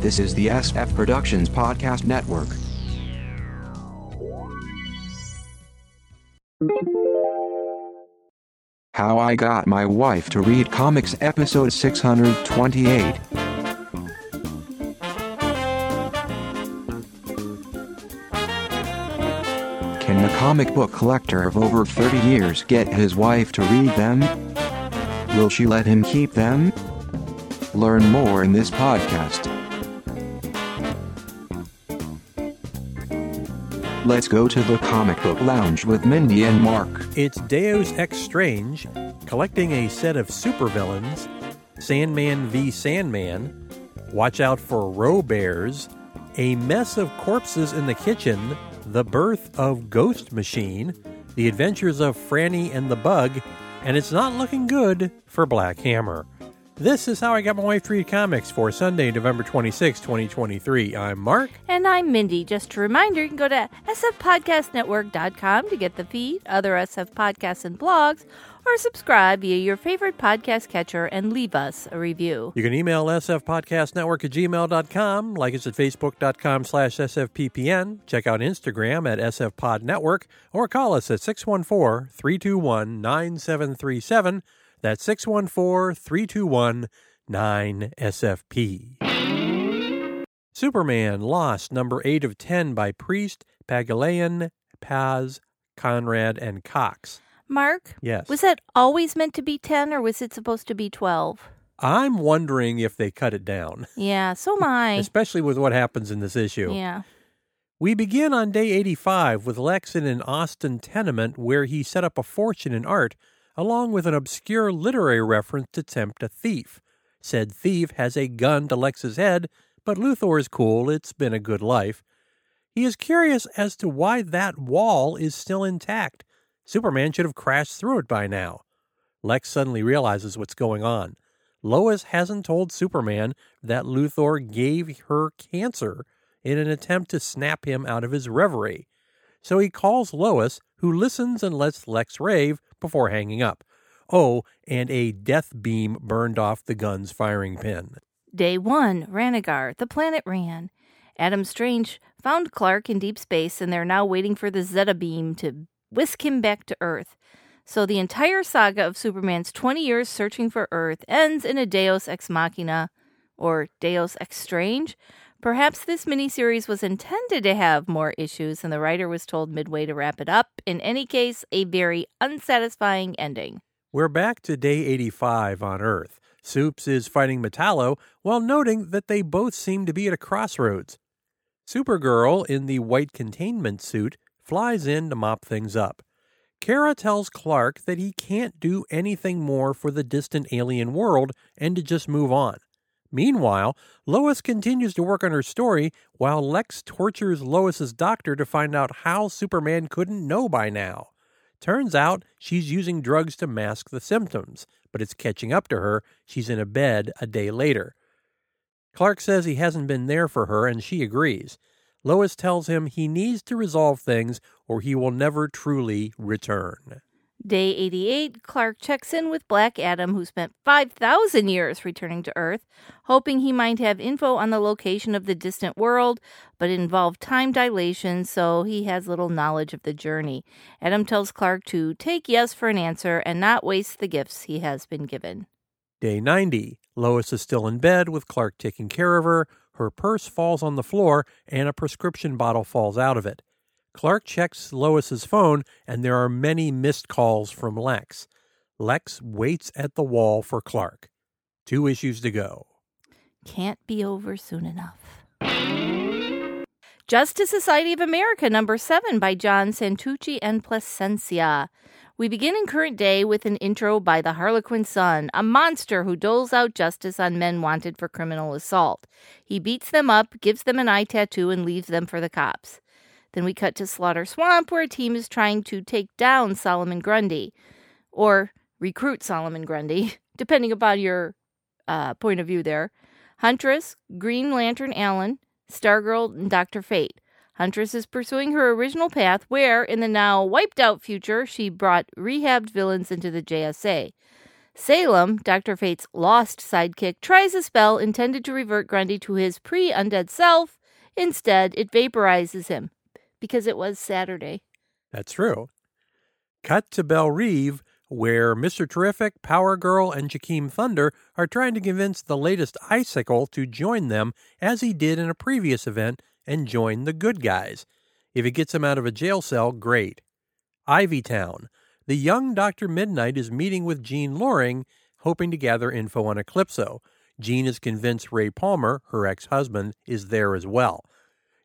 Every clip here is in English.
This is the SF Productions Podcast Network. How I Got My Wife to Read Comics, Episode 628. Can the comic book collector of over 30 years get his wife to read them? Will she let him keep them? Learn more in this podcast. Let's go to the comic book lounge with Mindy and Mark. It's Deus Ex Strange, collecting a set of supervillains, Sandman v Sandman, Watch Out for Ro-Bears, A Mess of Corpses in the Kitchen, The Birth of Ghost Machine, The Adventures of Frannie and the Bug, and it's not looking good for Black Hammer. This is how I got my wife to read comics for Sunday, November 26, 2023. I'm Mark. And I'm Mindy. Just a reminder, you can go to sfpodcastnetwork.com to get the feed, other SF podcasts and blogs, or subscribe via your favorite podcast catcher and leave us a review. You can email sfpodcastnetwork at gmail.com, like us at facebook.com slash sfppn, check out Instagram at sfpodnetwork, or call us at 614-321-9737. That's 614-321-9SFP. Superman Lost, number 8 of 10 by Priest, Pagulayan, Paz, Conrad, and Cox. Mark? Yes. Was that always meant to be 10 or was it supposed to be 12? I'm wondering if they cut it down, Yeah, so am I. especially with what happens in this issue. yeah. We begin on day 85 with Lex in an Austin tenement where he set up a fortune in art, along with an obscure literary reference to tempt a thief. Said thief has a gun to Lex's head, but Luthor is cool, it's been a good life. He is curious as to why that wall is still intact. Superman should have crashed through it by now. Lex suddenly realizes what's going on. Lois hasn't told Superman that Luthor gave her cancer in an attempt to snap him out of his reverie. So he calls Lois, who listens and lets Lex rave before hanging up. Oh, and a death beam burned off the gun's firing pin. Day 1, Ranagar, the planet Rann. Adam Strange found Clark in deep space and they're now waiting for the Zeta beam to whisk him back to Earth. So the entire saga of Superman's 20 years searching for Earth ends in a Deus Ex Machina or Deus Ex Strange. Perhaps this miniseries was intended to have more issues and the writer was told midway to wrap it up. In any case, a very unsatisfying ending. We're back to day 85 on Earth. Soups is fighting Metallo while noting that they both seem to be at a crossroads. Supergirl, in the white containment suit, flies in to mop things up. Kara tells Clark that he can't do anything more for the distant alien world and to just move on. Meanwhile, Lois continues to work on her story while Lex tortures Lois's doctor to find out how Superman couldn't know by now. Turns out she's using drugs to mask the symptoms, but it's catching up to her. She's in a bed a day later. Clark says he hasn't been there for her, and she agrees. Lois tells him he needs to resolve things or he will never truly return. Day 88, Clark checks in with Black Adam, who spent 5,000 years returning to Earth, hoping he might have info on the location of the distant world, but it involved time dilation, so he has little knowledge of the journey. Adam tells Clark to take yes for an answer and not waste the gifts he has been given. Day 90. Lois is still in bed with Clark taking care of her. Her purse falls on the floor and a prescription bottle falls out of it. Clark checks Lois's phone and there are many missed calls from Lex. Lex waits at the wall for Clark. Two issues to go. Can't be over soon enough. Justice Society of America, number seven, by John Santucci and Plascencia. We begin in current day with an intro by the Harlequin Son, a monster who doles out justice on men wanted for criminal assault. He beats them up, gives them an eye tattoo, and leaves them for the cops. Then we cut to Slaughter Swamp, where a team is trying to take down Solomon Grundy, or recruit Solomon Grundy, depending upon your uh, point of view there. Huntress, Green Lantern Alan, Stargirl, and Dr. Fate. Huntress is pursuing her original path, where, in the now wiped out future, she brought rehabbed villains into the JSA. Salem, Dr. Fate's lost sidekick, tries a spell intended to revert Grundy to his pre undead self. Instead, it vaporizes him because it was Saturday. That's true. Cut to Belle Reve, where Mr. Terrific, Power Girl, and Jakeem Thunder are trying to convince the latest icicle to join them as he did in a previous event and join the good guys. If it gets him out of a jail cell, great. Ivy Town. The young Dr. Midnight is meeting with Jean Loring, hoping to gather info on Eclipso. Jean is convinced Ray Palmer, her ex husband, is there as well.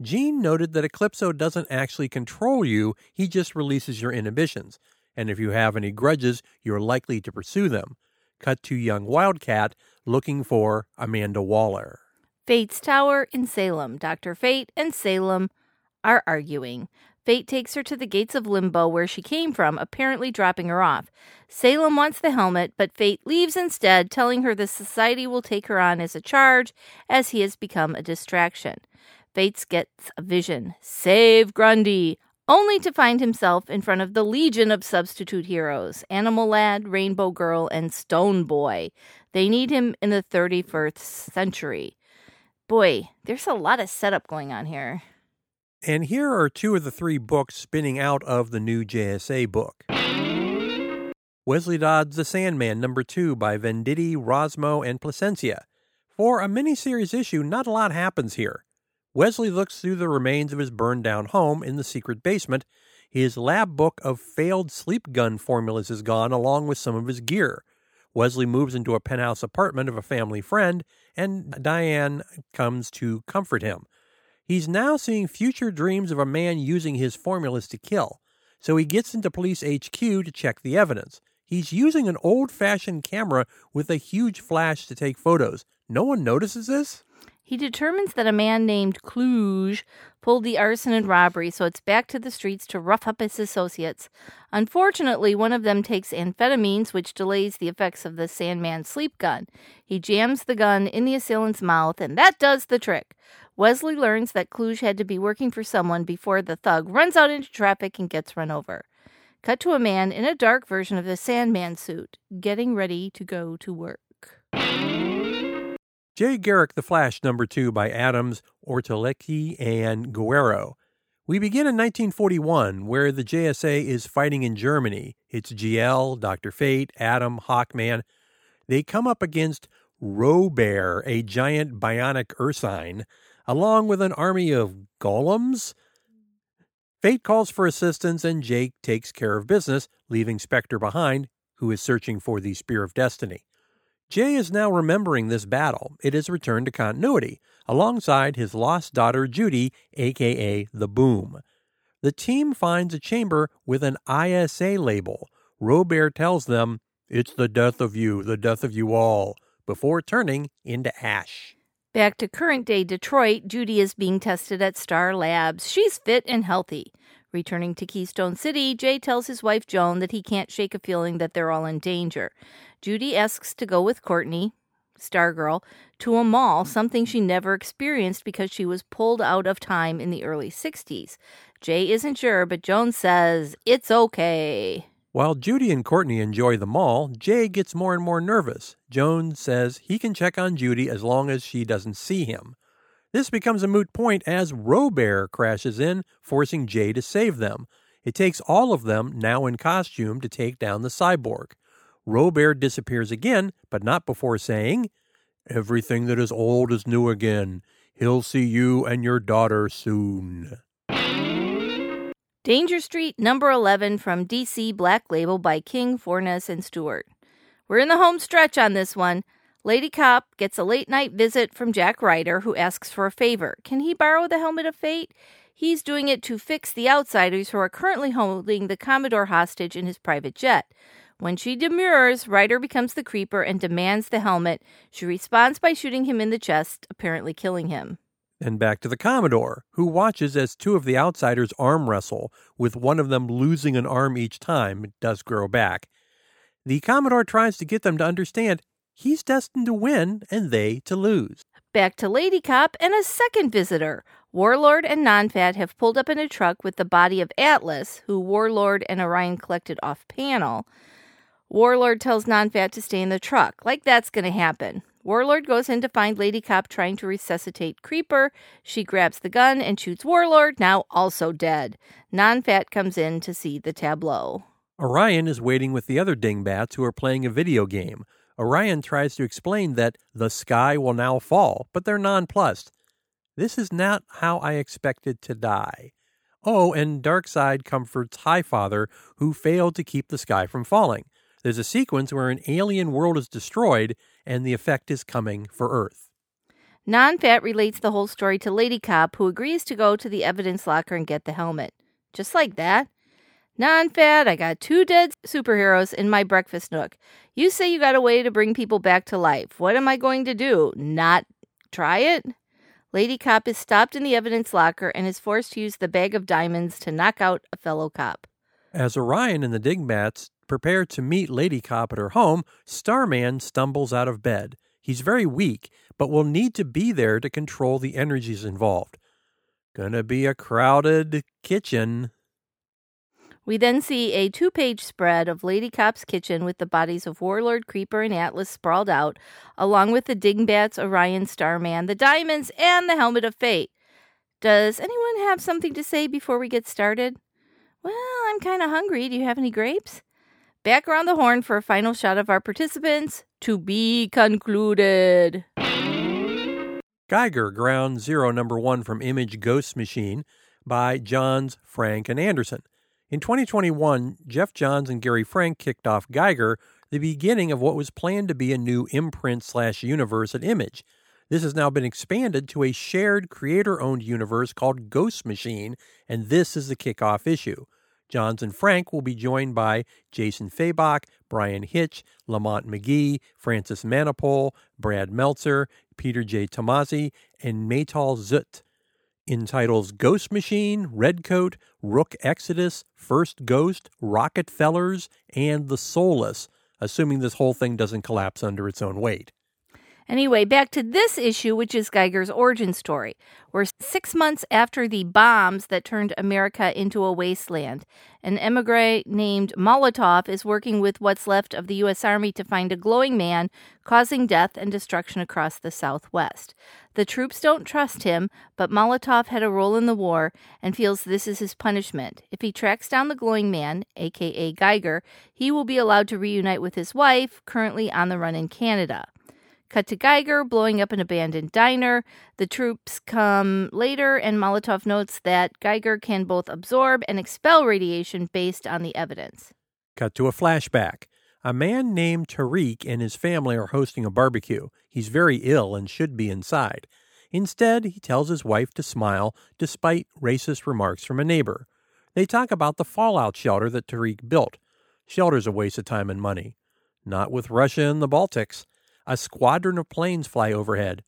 Jean noted that Eclipso doesn't actually control you, he just releases your inhibitions. And if you have any grudges, you're likely to pursue them. Cut to young Wildcat looking for Amanda Waller. Fate's Tower in Salem. Dr. Fate and Salem are arguing. Fate takes her to the gates of limbo where she came from, apparently dropping her off. Salem wants the helmet, but Fate leaves instead, telling her the society will take her on as a charge as he has become a distraction. Fates gets a vision save Grundy, only to find himself in front of the legion of substitute heroes Animal Lad, Rainbow Girl, and Stone Boy. They need him in the 31st century. Boy, there's a lot of setup going on here. And here are two of the three books spinning out of the new JSA book. Wesley Dodds' The Sandman, number two, by Venditti, Rossmo, and Plascencia. For a miniseries issue, not a lot happens here. Wesley looks through the remains of his burned down home in the secret basement. His lab book of failed sleep gun formulas is gone, along with some of his gear. Wesley moves into a penthouse apartment of a family friend, and Diane comes to comfort him. He's now seeing future dreams of a man using his formulas to kill, so he gets into police HQ to check the evidence. He's using an old fashioned camera with a huge flash to take photos. No one notices this? He determines that a man named Kluge pulled the arson and robbery, so it's back to the streets to rough up his associates. Unfortunately, one of them takes amphetamines, which delays the effects of the Sandman sleep gun. He jams the gun in the assailant's mouth, and that does the trick. Wesley learns that Kluge had to be working for someone before the thug runs out into traffic and gets run over. Cut to a man in a dark version of the Sandman suit, getting ready to go to work. Jay Garrick The Flash number 2 by Adams, Ortolecki, and Guerrero. We begin in 1941, where the JSA is fighting in Germany. It's GL, Dr. Fate, Adam, Hawkman. They come up against Robear, a giant bionic ursine, along with an army of golems. Fate calls for assistance, and Jake takes care of business, leaving Spectre behind, who is searching for the Spear of Destiny. Jay is now remembering this battle. It has returned to continuity, alongside his lost daughter Judy, aka the Boom. The team finds a chamber with an ISA label. Robear tells them, It's the death of you, the death of you all, before turning into ash. Back to current day Detroit, Judy is being tested at Star Labs. She's fit and healthy. Returning to Keystone City, Jay tells his wife Joan that he can't shake a feeling that they're all in danger. Judy asks to go with Courtney, Stargirl, to a mall, something she never experienced because she was pulled out of time in the early 60s. Jay isn't sure, but Joan says it's okay. While Judy and Courtney enjoy the mall, Jay gets more and more nervous. Jones says he can check on Judy as long as she doesn't see him. This becomes a moot point as Robear crashes in, forcing Jay to save them. It takes all of them, now in costume, to take down the cyborg. Robear disappears again, but not before saying, Everything that is old is new again. He'll see you and your daughter soon. Danger Street, number 11 from DC Black Label by King, Fornes, and Stewart. We're in the home stretch on this one. Lady Cop gets a late night visit from Jack Ryder, who asks for a favor. Can he borrow the Helmet of Fate? He's doing it to fix the outsiders who are currently holding the Commodore hostage in his private jet. When she demurs, Ryder becomes the creeper and demands the helmet. She responds by shooting him in the chest, apparently killing him. And back to the Commodore, who watches as two of the outsiders arm wrestle, with one of them losing an arm each time it does grow back. The Commodore tries to get them to understand he's destined to win and they to lose. Back to Lady Cop and a second visitor. Warlord and Nonfat have pulled up in a truck with the body of Atlas, who Warlord and Orion collected off panel. Warlord tells Nonfat to stay in the truck, like that's going to happen. Warlord goes in to find Lady Cop trying to resuscitate Creeper. She grabs the gun and shoots Warlord, now also dead. Nonfat comes in to see the tableau. Orion is waiting with the other dingbats who are playing a video game. Orion tries to explain that the sky will now fall, but they're nonplussed. This is not how I expected to die. Oh, and Darkseid comforts Highfather, who failed to keep the sky from falling. There's a sequence where an alien world is destroyed and the effect is coming for Earth. Nonfat relates the whole story to Lady Cop, who agrees to go to the evidence locker and get the helmet. Just like that. Nonfat, I got two dead superheroes in my breakfast nook. You say you got a way to bring people back to life. What am I going to do? Not try it? Lady Cop is stopped in the evidence locker and is forced to use the bag of diamonds to knock out a fellow cop. As Orion and the Dingbats prepare to meet Lady Cop at her home, Starman stumbles out of bed. He's very weak, but will need to be there to control the energies involved. Gonna be a crowded kitchen. We then see a two page spread of Lady Cop's kitchen with the bodies of Warlord, Creeper, and Atlas sprawled out, along with the Dingbats, Orion, Starman, the Diamonds, and the Helmet of Fate. Does anyone have something to say before we get started? Well, I'm kind of hungry. Do you have any grapes? Back around the horn for a final shot of our participants. To be concluded. Geiger, Ground Zero Number One from Image Ghost Machine by Johns, Frank, and Anderson. In 2021, Geoff Johns and Gary Frank kicked off Geiger, the beginning of what was planned to be a new imprint slash universe at Image. This has now been expanded to a shared creator owned universe called Ghost Machine, and this is the kickoff issue. Johns and Frank will be joined by Jason Fabok, Bryan Hitch, Lamont McGee, Francis Manapul, Brad Meltzer, Peter J. Tomasi, and Maytal Zchut in titles Ghost Machine, Redcoat, Rook Exodus, First Ghost, Rockefellers, and The Soulless, assuming this whole thing doesn't collapse under its own weight. Anyway, back to this issue, which is Geiger's origin story. We're six months after the bombs that turned America into a wasteland. An emigre named Molotov is working with what's left of the U.S. Army to find a glowing man causing death and destruction across the Southwest. The troops don't trust him, but Molotov had a role in the war and feels this is his punishment. If he tracks down the glowing man, aka Geiger, he will be allowed to reunite with his wife, currently on the run in Canada. Cut to Geiger blowing up an abandoned diner. The troops come later, and Molotov notes that Geiger can both absorb and expel radiation based on the evidence. Cut to a flashback. A man named Tariq and his family are hosting a barbecue. He's very ill and should be inside. Instead, he tells his wife to smile despite racist remarks from a neighbor. They talk about the fallout shelter that Tariq built. Shelter's a waste of time and money. Not with Russia and the Baltics. A squadron of planes fly overhead.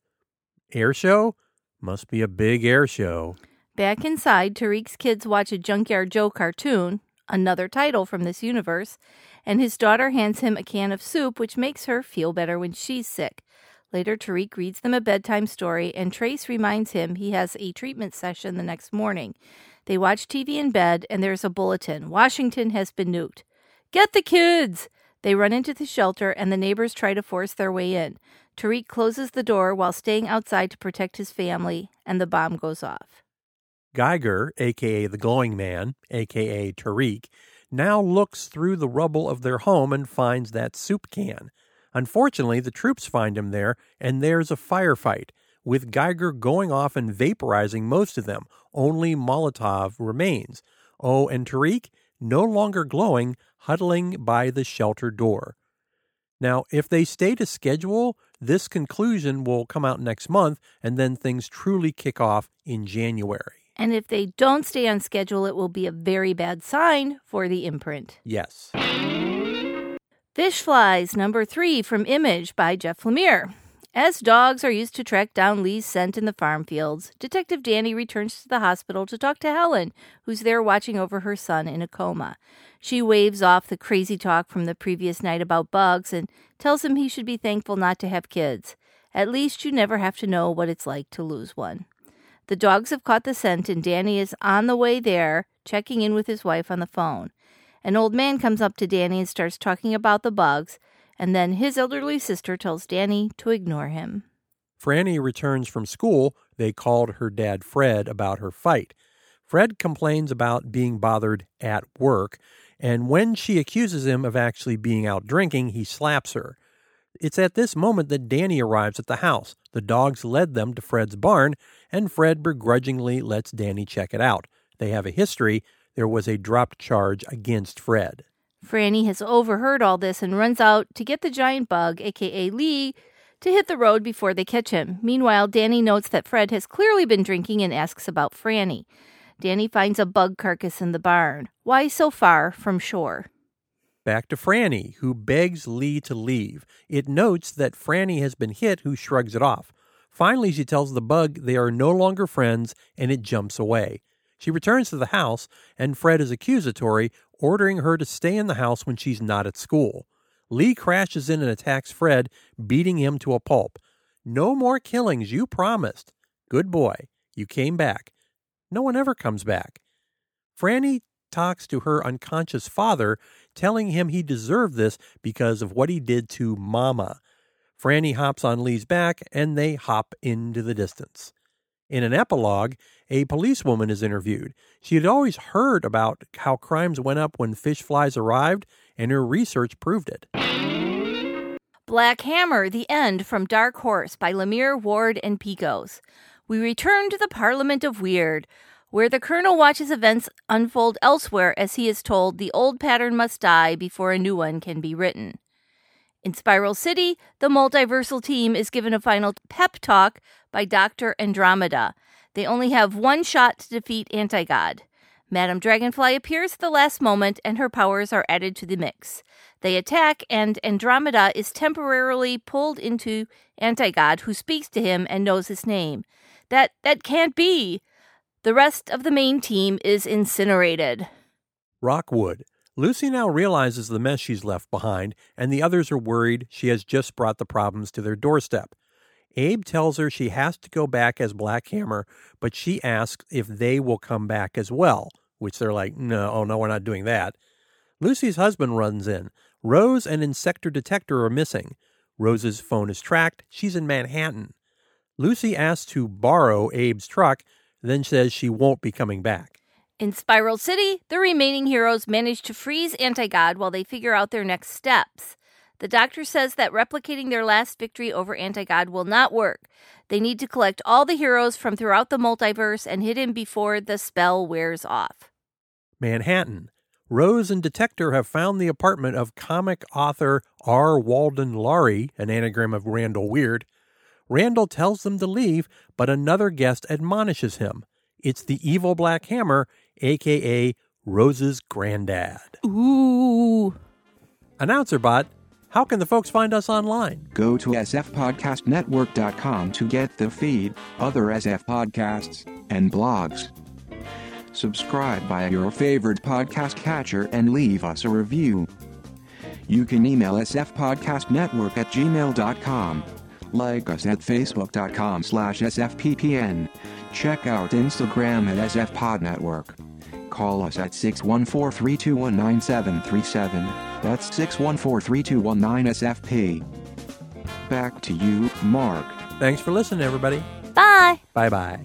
Air show? Must be a big air show. Back inside, Tariq's kids watch a Junkyard Joe cartoon, another title from this universe, and his daughter hands him a can of soup, which makes her feel better when she's sick. Later, Tariq reads them a bedtime story, and Trace reminds him he has a treatment session the next morning. They watch TV in bed, and there's a bulletin Washington has been nuked. Get the kids! They run into the shelter, and the neighbors try to force their way in. Tariq closes the door while staying outside to protect his family, and the bomb goes off. Geiger, aka the Glowing Man, aka Tariq, now looks through the rubble of their home and finds that soup can. Unfortunately, the troops find him there, and there's a firefight, with Geiger going off and vaporizing most of them. Only Molotov remains. Oh, and Tariq, no longer glowing, huddling by the shelter door. Now, if they stay to schedule, this conclusion will come out next month, and then things truly kick off in January. And if they don't stay on schedule, it will be a very bad sign for the imprint. Yes. Fish Flies, number three from Image by Jeff Lemire. As dogs are used to track down Lee's scent in the farm fields, Detective Danny returns to the hospital to talk to Helen, who's there watching over her son in a coma. She waves off the crazy talk from the previous night about bugs and tells him he should be thankful not to have kids. At least you never have to know what it's like to lose one. The dogs have caught the scent, and Danny is on the way there, checking in with his wife on the phone. An old man comes up to Danny and starts talking about the bugs, and then his elderly sister tells Danny to ignore him. Frannie returns from school. They called her dad Fred about her fight. Fred complains about being bothered at work, and when she accuses him of actually being out drinking, he slaps her. It's at this moment that Danny arrives at the house. The dogs led them to Fred's barn, and Fred begrudgingly lets Danny check it out. They have a history. There was a dropped charge against Fred. Frannie has overheard all this and runs out to get the giant bug, aka Lee, to hit the road before they catch him. Meanwhile, Danny notes that Fred has clearly been drinking and asks about Frannie. Danny finds a bug carcass in the barn. Why so far from shore? Back to Frannie, who begs Lee to leave. It notes that Frannie has been hit, who shrugs it off. Finally, she tells the bug they are no longer friends and it jumps away. She returns to the house, and Fred is accusatory, ordering her to stay in the house when she's not at school. Lee crashes in and attacks Fred, beating him to a pulp. No more killings, you promised. Good boy. You came back. No one ever comes back. Frannie talks to her unconscious father, telling him he deserved this because of what he did to Mama. Frannie hops on Lee's back and they hop into the distance. In an epilogue, a policewoman is interviewed. She had always heard about how crimes went up when fish flies arrived, and her research proved it. Black Hammer, The End from Dark Horse by Lemire Ward and Pecos. We return to the Parliament of Weird, where the Colonel watches events unfold elsewhere as he is told the old pattern must die before a new one can be written. In Spiral City, the multiversal team is given a final pep talk by Dr. Andromeda. They only have one shot to defeat Anti-God. Madame Dragonfly appears at the last moment and her powers are added to the mix. They attack and Andromeda is temporarily pulled into Anti-God who speaks to him and knows his name. That that can't be. The rest of the main team is incinerated. Rockwood. Lucy now realizes the mess she's left behind, and the others are worried she has just brought the problems to their doorstep. Abe tells her she has to go back as Black Hammer, but she asks if they will come back as well, which they're like, no, oh no, we're not doing that. Lucy's husband runs in. Rose and Insector Detector are missing. Rose's phone is tracked. She's in Manhattan. Lucy asks to borrow Abe's truck, then says she won't be coming back. In Spiral City, the remaining heroes manage to freeze Anti God while they figure out their next steps. The doctor says that replicating their last victory over Anti God will not work. They need to collect all the heroes from throughout the multiverse and hit him before the spell wears off. Manhattan. Rose and Detector have found the apartment of comic author R. Walden Laurie, an anagram of Randall Weird. Randall tells them to leave, but another guest admonishes him. It's the evil Black Hammer, aka Rose's granddad. Ooh. Announcer bot, how can the folks find us online? Go to sfpodcastnetwork.com to get the feed, other SF podcasts, and blogs. Subscribe via your favorite podcast catcher and leave us a review. You can email sfpodcastnetwork at gmail.com. Like us at facebook.com slash sfppn. Check out Instagram at sfpodnetwork. Call us at 614-321-9737. That's 614-321-9SFP. Back to you, Mark. Thanks for listening, everybody. Bye. Bye bye.